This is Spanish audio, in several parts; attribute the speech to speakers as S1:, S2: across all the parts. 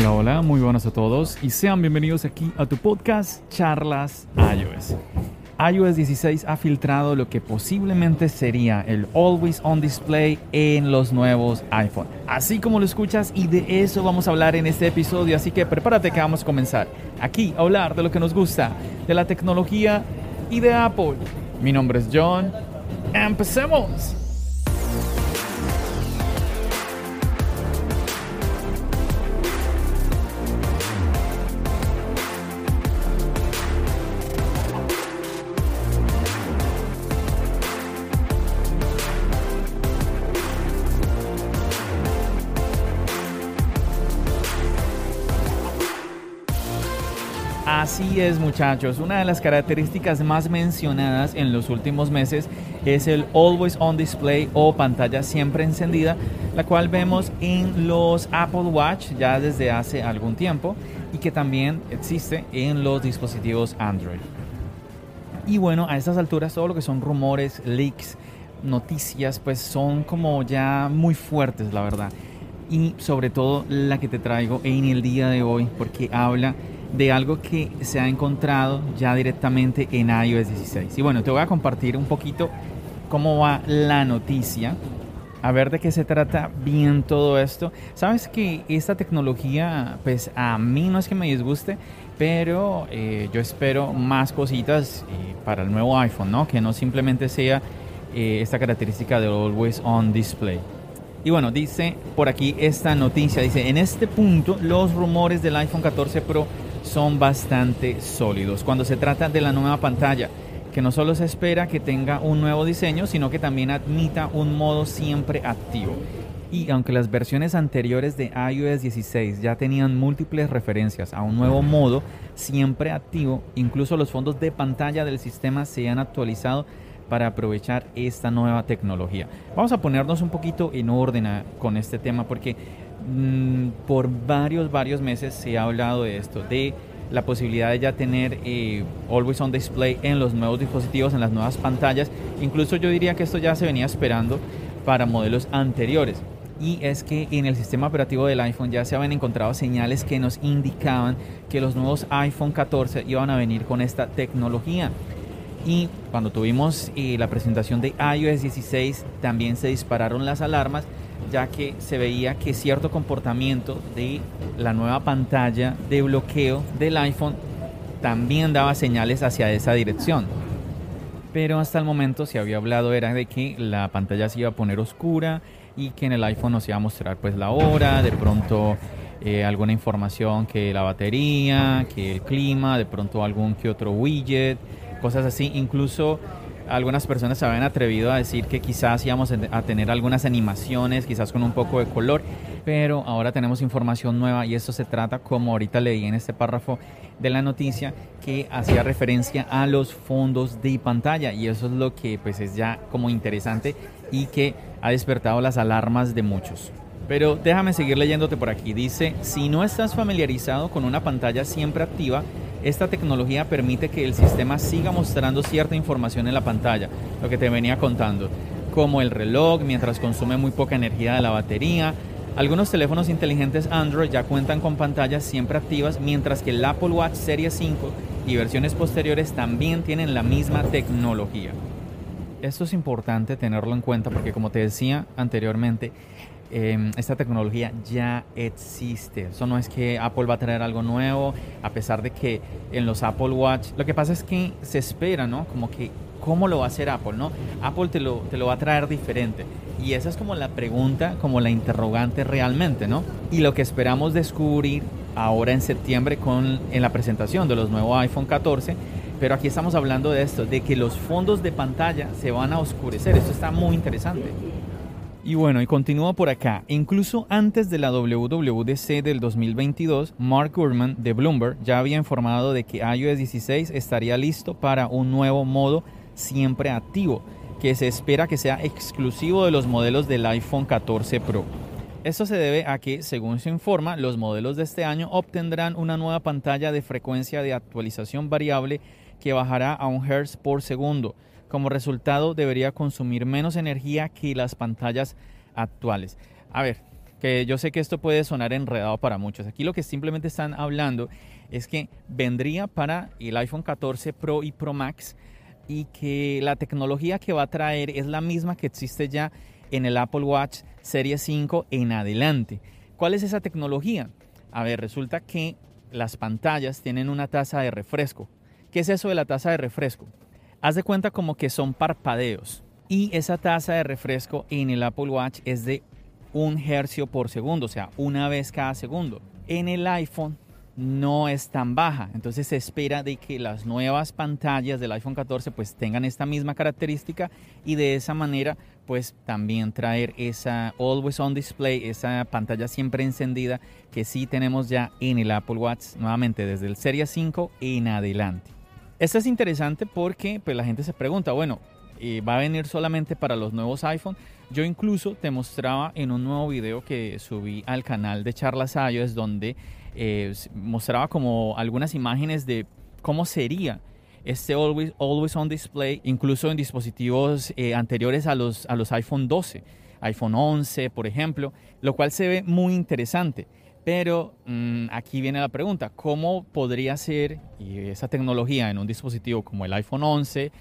S1: Hola, hola, muy buenas a todos y sean bienvenidos aquí a tu podcast Charlas iOS. iOS 16 ha filtrado lo que posiblemente sería el Always On Display en los nuevos iPhone. Así como lo escuchas y de eso vamos a hablar en este episodio, así que prepárate que vamos a comenzar aquí a hablar de lo que nos gusta, de la tecnología y de Apple. Mi nombre es John. ¡Empecemos! Así es muchachos, una de las características más mencionadas en los últimos meses es el Always On Display o pantalla siempre encendida, la cual vemos en los Apple Watch ya desde hace algún tiempo y que también existe en los dispositivos Android. Y bueno, a estas alturas todo lo que son rumores, leaks, noticias, pues son como ya muy fuertes, la verdad. Y sobre todo la que te traigo en el día de hoy, porque habla de algo que se ha encontrado ya directamente en iOS 16. Y bueno, te voy a compartir un poquito cómo va la noticia, a ver de qué se trata bien todo esto. Sabes que esta tecnología, pues a mí no es que me disguste, pero eh, yo espero más cositas eh, para el nuevo iPhone, ¿no? Que no simplemente sea eh, esta característica de Always On Display. Y bueno, dice por aquí esta noticia, dice, en este punto los rumores del iPhone 14 Pro son bastante sólidos. Cuando se trata de la nueva pantalla, que no solo se espera que tenga un nuevo diseño, sino que también admita un modo siempre activo. Y aunque las versiones anteriores de iOS 16 ya tenían múltiples referencias a un nuevo modo siempre activo, incluso los fondos de pantalla del sistema se han actualizado para aprovechar esta nueva tecnología. Vamos a ponernos un poquito en orden con este tema porque Mm, por varios, varios meses se ha hablado de esto, de la posibilidad de ya tener eh, Always on Display en los nuevos dispositivos, en las nuevas pantallas. Incluso yo diría que esto ya se venía esperando para modelos anteriores. Y es que en el sistema operativo del iPhone ya se habían encontrado señales que nos indicaban que los nuevos iPhone 14 iban a venir con esta tecnología. Y cuando tuvimos eh, la presentación de iOS 16 también se dispararon las alarmas ya que se veía que cierto comportamiento de la nueva pantalla de bloqueo del iPhone también daba señales hacia esa dirección. Pero hasta el momento se había hablado era de que la pantalla se iba a poner oscura y que en el iPhone nos iba a mostrar pues la hora, de pronto eh, alguna información que la batería, que el clima, de pronto algún que otro widget, cosas así. Incluso algunas personas se habían atrevido a decir que quizás íbamos a tener algunas animaciones, quizás con un poco de color, pero ahora tenemos información nueva y eso se trata, como ahorita leí en este párrafo de la noticia, que hacía referencia a los fondos de pantalla y eso es lo que pues es ya como interesante y que ha despertado las alarmas de muchos. Pero déjame seguir leyéndote por aquí. Dice, si no estás familiarizado con una pantalla siempre activa, esta tecnología permite que el sistema siga mostrando cierta información en la pantalla, lo que te venía contando, como el reloj mientras consume muy poca energía de la batería. Algunos teléfonos inteligentes Android ya cuentan con pantallas siempre activas, mientras que el Apple Watch Series 5 y versiones posteriores también tienen la misma tecnología. Esto es importante tenerlo en cuenta porque como te decía anteriormente, Em, esta tecnología ya existe. Eso no es que Apple va a traer algo nuevo, a pesar de que en los Apple Watch, lo que pasa es que se espera, ¿no? Como que, ¿cómo lo va a hacer Apple, no? Apple te lo, te lo va a traer diferente. Y esa es como la pregunta, como la interrogante realmente, ¿no? Y lo que esperamos descubrir ahora en septiembre con, en la presentación de los nuevos iPhone 14 Pero aquí estamos hablando de esto, de que los fondos de pantalla se van a oscurecer. Esto está muy interesante. Y bueno, y continúo por acá. Incluso antes de la WWDC del 2022, Mark Gurman de Bloomberg ya había informado de que iOS 16 estaría listo para un nuevo modo siempre activo, que se espera que sea exclusivo de los modelos del iPhone 14 Pro. Esto se debe a que, según se informa, los modelos de este año obtendrán una nueva pantalla de frecuencia de actualización variable que bajará a un Hz por segundo. Como resultado, debería consumir menos energía que las pantallas actuales. A ver, que yo sé que esto puede sonar enredado para muchos. Aquí lo que simplemente están hablando es que vendría para el iPhone 14 Pro y Pro Max y que la tecnología que va a traer es la misma que existe ya en el Apple Watch Serie 5 en adelante. ¿Cuál es esa tecnología? A ver, resulta que las pantallas tienen una tasa de refresco. ¿Qué es eso de la tasa de refresco? Haz de cuenta como que son parpadeos. Y esa tasa de refresco en el Apple Watch es de un hercio por segundo, o sea, una vez cada segundo. En el iPhone no es tan baja, entonces se espera de que las nuevas pantallas del iPhone 14 pues tengan esta misma característica y de esa manera pues también traer esa always on display, esa pantalla siempre encendida que sí tenemos ya en el Apple Watch nuevamente desde el Serie 5 en adelante. Esto es interesante porque pues, la gente se pregunta, bueno, eh, ¿va a venir solamente para los nuevos iPhone? Yo incluso te mostraba en un nuevo video que subí al canal de Charlas iOS donde eh, mostraba como algunas imágenes de cómo sería este always, on display, incluso en dispositivos eh, anteriores a los, a los iPhone 12, iPhone 11, por ejemplo, lo cual se ve muy interesante. Pero mm, aquí viene la pregunta, ¿cómo podría ser esa tecnología en un dispositivo como el iPhone 11?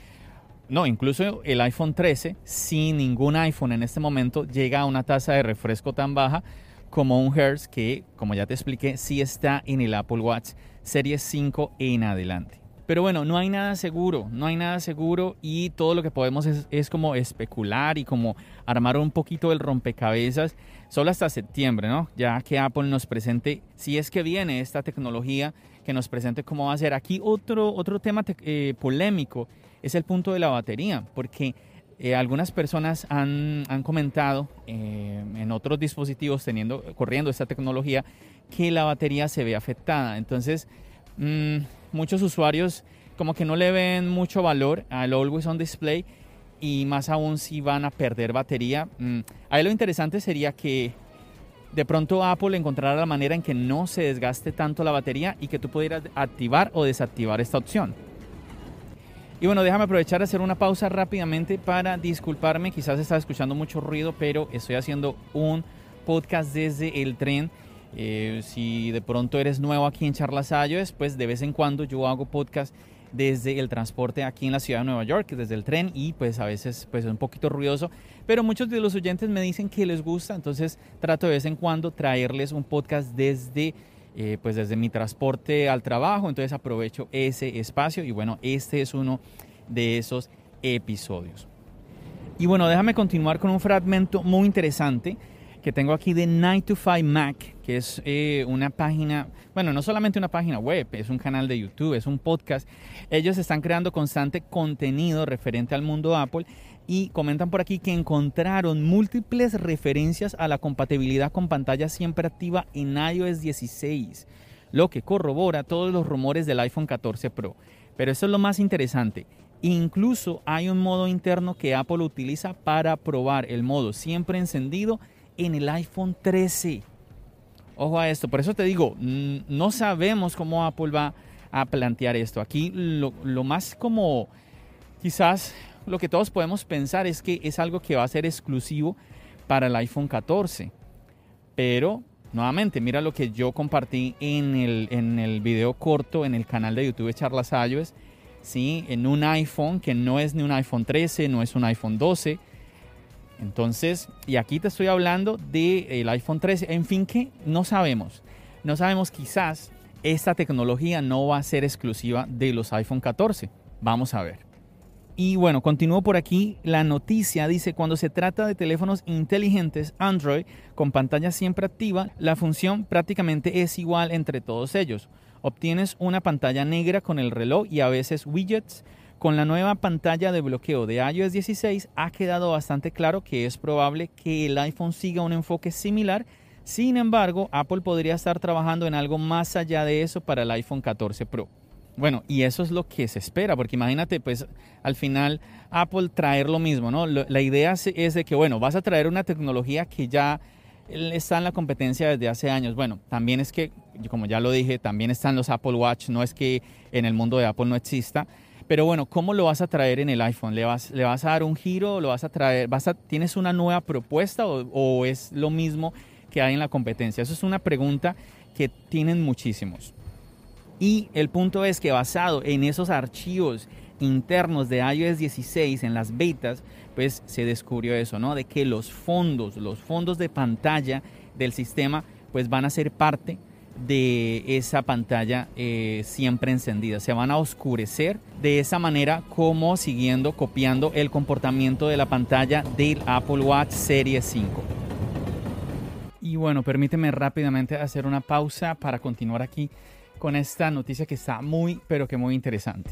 S1: No, incluso el iPhone 13, sin ningún iPhone en este momento, llega a una tasa de refresco tan baja como un Hertz que, como ya te expliqué, sí está en el Apple Watch Series 5 en adelante. Pero bueno, no hay nada seguro, no hay nada seguro y todo lo que podemos es, es, como especular y como armar un poquito el rompecabezas solo hasta septiembre, ¿no? Ya que Apple nos presente, si es que viene esta tecnología, que nos presente cómo va a ser. Aquí otro, otro tema eh, polémico es el punto de la batería, porque eh, algunas personas han, han comentado eh, en otros dispositivos teniendo, corriendo esta tecnología que la batería se ve afectada. Entonces, mmm, muchos usuarios como que no le ven mucho valor al Always On Display y más aún si van a perder batería. Mm, ahí lo interesante sería que de pronto Apple encontrara la manera en que no se desgaste tanto la batería y que tú pudieras activar o desactivar esta opción. Y bueno, déjame aprovechar de hacer una pausa rápidamente para disculparme. Quizás estás escuchando mucho ruido, pero estoy haciendo un podcast desde el tren eh, si de pronto eres nuevo aquí en Charlas iOS, pues de vez en cuando yo hago podcast desde el transporte aquí en la ciudad de Nueva York, desde el tren y pues a veces pues es un poquito ruidoso, pero muchos de los oyentes me dicen que les gusta, entonces trato de vez en cuando traerles un podcast desde eh, pues desde mi transporte al trabajo, entonces aprovecho ese espacio y bueno, este es uno de esos episodios. Y bueno, déjame continuar con un fragmento muy interesante que tengo aquí de 9 to 5 Mac, que es eh, una página, bueno, no solamente una página web, es un canal de YouTube, es un podcast. Ellos están creando constante contenido referente al mundo Apple y comentan por aquí que encontraron múltiples referencias a la compatibilidad con pantalla siempre activa en iOS 16, lo que corrobora todos los rumores del iPhone 14 Pro. Pero esto es lo más interesante. Incluso hay un modo interno que Apple utiliza para probar el modo siempre encendido en el iPhone 13. Ojo a esto, por eso te digo, no sabemos cómo Apple va a plantear esto. Aquí lo, más como quizás lo que todos podemos pensar es que es algo que va a ser exclusivo para el iPhone 14. Pero nuevamente, mira lo que yo compartí en el, en el video corto en el canal de YouTube de Charlas iOS. ¿sí? En un iPhone que no es ni un iPhone 13, no es un iPhone 12 entonces, y aquí te estoy hablando del iPhone 13, en fin que no sabemos. No sabemos quizás esta tecnología no va a ser exclusiva de los iPhone 14. Vamos a ver. Y bueno, continúo por aquí. La noticia dice, cuando se trata de teléfonos inteligentes Android con pantalla siempre activa, la función prácticamente es igual entre todos ellos. obtienes una pantalla negra con el reloj y a veces widgets. Con la nueva pantalla de bloqueo de iOS 16 ha quedado bastante claro que es probable que el iPhone siga un enfoque similar. Sin embargo, Apple podría estar trabajando en algo más allá de eso para el iPhone 14 Pro. Bueno, y eso es lo que se espera, porque imagínate, pues al final Apple traer lo mismo, ¿no? La idea es de que, bueno, vas a traer una tecnología que ya está en la competencia desde hace años. Bueno, también es que, como ya lo dije, también están los Apple Watch, no es que en el mundo de Apple no exista. Pero bueno, ¿cómo lo vas a traer en el iPhone? ¿Le vas, le vas a dar un giro? ¿Lo vas a traer? ¿Tienes una nueva propuesta o, o es lo mismo que hay en la competencia? Eso es una pregunta que tienen muchísimos. Y el punto es que basado en esos archivos internos de iOS 16 en las betas, pues se descubrió eso, ¿no? De que los fondos, los fondos de pantalla del sistema, pues van a ser parte de esa pantalla eh, siempre encendida. Se van a oscurecer de esa manera como siguiendo, copiando el comportamiento de la pantalla del Apple Watch Series 5. Y bueno, permíteme rápidamente hacer una pausa para continuar aquí con esta noticia que está muy, pero que muy interesante.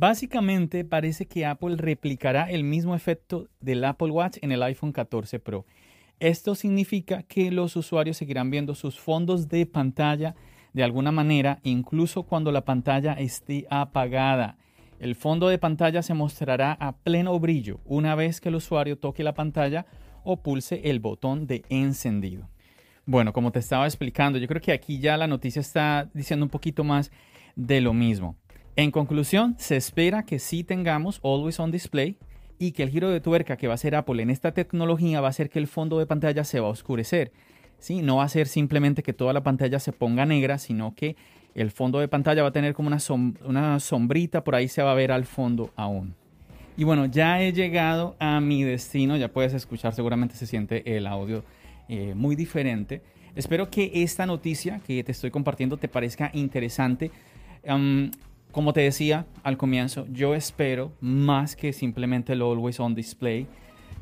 S1: Básicamente parece que Apple replicará el mismo efecto del Apple Watch en el iPhone 14 Pro. Esto significa que los usuarios seguirán viendo sus fondos de pantalla de alguna manera, incluso cuando la pantalla esté apagada. El fondo de pantalla se mostrará a pleno brillo una vez que el usuario toque la pantalla o pulse el botón de encendido. Bueno, como te estaba explicando, yo creo que aquí ya la noticia está diciendo un poquito más de lo mismo. En conclusión, se espera que sí tengamos Always on Display y que el giro de tuerca que va a hacer Apple en esta tecnología va a hacer que el fondo de pantalla se va a oscurecer. ¿sí? No va a ser simplemente que toda la pantalla se ponga negra, sino que el fondo de pantalla va a tener como una, una sombrita, por ahí se va a ver al fondo aún. Y bueno, ya he llegado a mi destino, ya puedes escuchar, seguramente se siente el audio eh, muy diferente. Espero que esta noticia que te estoy compartiendo te parezca interesante como te decía al comienzo, yo espero más que simplemente el Always On Display.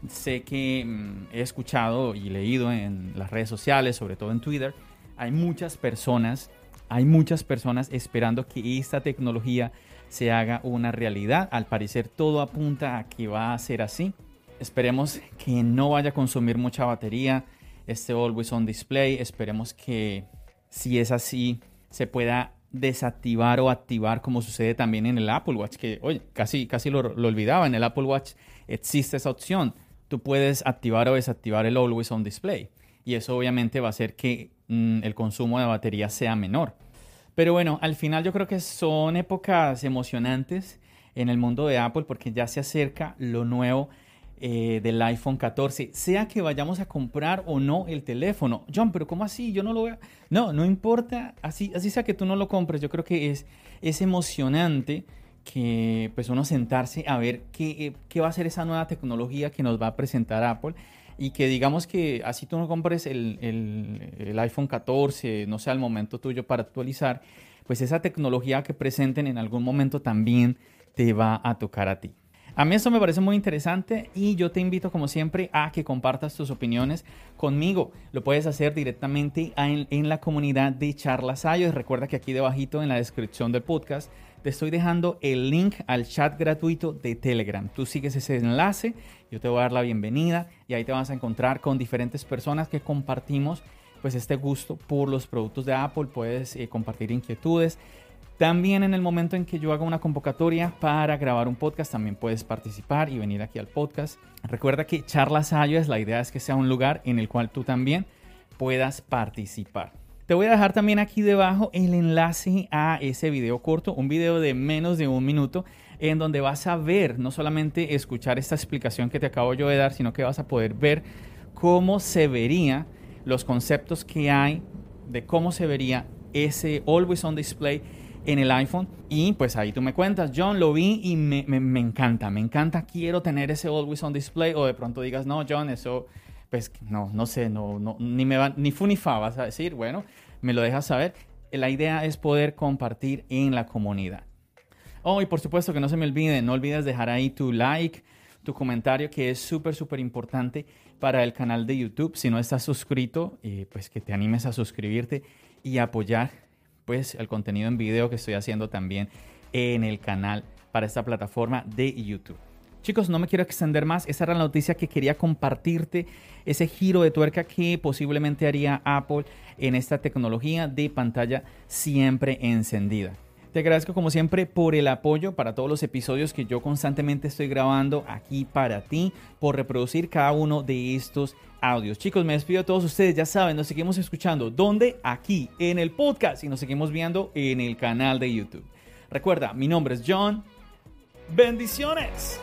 S1: Sé que mm, he escuchado y leído en las redes sociales, sobre todo en Twitter, hay muchas personas, hay muchas personas esperando que esta tecnología se haga una realidad. Al parecer todo apunta a que va a ser así. Esperemos que no vaya a consumir mucha batería este Always On Display. Esperemos que si es así se pueda desactivar o activar como sucede también en el Apple Watch, que oye, casi, casi lo, olvidaba, en el Apple Watch existe esa opción. Tú puedes activar o desactivar el Always On Display y eso obviamente va a hacer que mm, el consumo de batería sea menor. Pero bueno, al final yo creo que son épocas emocionantes en el mundo de Apple porque ya se acerca lo nuevo eh, del iPhone 14, sea que vayamos a comprar o no el teléfono. John, pero ¿cómo así? Yo no lo veo. No, no importa, así, así sea que tú no lo compres, yo creo que es, es emocionante que pues uno sentarse a ver qué, eh, qué va a ser esa nueva tecnología que nos va a presentar Apple y que digamos que así tú no compres el, el, el, iPhone 14, no sea el momento tuyo para actualizar, pues esa tecnología que presenten en algún momento también te va a tocar a ti. A mí esto me parece muy interesante y yo te invito como siempre a que compartas tus opiniones conmigo. Lo puedes hacer directamente en, la comunidad de Charlas iOS. Recuerda que aquí debajito en la descripción del podcast te estoy dejando el link al chat gratuito de Telegram. Tú sigues ese enlace, yo te voy a dar la bienvenida y ahí te vas a encontrar con diferentes personas que compartimos pues este gusto por los productos de Apple. Puedes eh, compartir inquietudes también en el momento en que yo haga una convocatoria para grabar un podcast, también puedes participar y venir aquí al podcast. Recuerda que Charlas es la idea es que sea un lugar en el cual tú también puedas participar. Te voy a dejar también aquí debajo el enlace a ese video corto, un video de menos de un minuto, en donde vas a ver, no solamente escuchar esta explicación que te acabo yo de dar, sino que vas a poder ver cómo se vería los conceptos que hay de cómo se vería ese Always On Display en el iPhone. Y pues ahí tú me cuentas, John, lo vi y me, me, encanta, me encanta, quiero tener ese Always On Display. O de pronto digas, no, John, eso, pues no, no sé, no, no, ni me va, ni fu ni fa vas a decir, bueno, me lo dejas saber. La idea es poder compartir en la comunidad. Oh, y por supuesto que no se me olvide, no olvides dejar ahí tu like, tu comentario, que es súper, súper importante para el canal de YouTube. Si no estás suscrito, eh, pues que te animes a suscribirte y apoyar pues el contenido en video que estoy haciendo también en el canal para esta plataforma de YouTube. Chicos, no me quiero extender más. Esa era la noticia que quería compartirte. Ese giro de tuerca que posiblemente haría Apple en esta tecnología de pantalla siempre encendida. Te agradezco como siempre por el apoyo para todos los episodios que yo constantemente estoy grabando aquí para ti, por reproducir cada uno de estos audios. Chicos, me despido a todos ustedes, ya saben, nos seguimos escuchando. ¿Dónde? Aquí, en el podcast y nos seguimos viendo en el canal de YouTube. Recuerda, mi nombre es John. Bendiciones.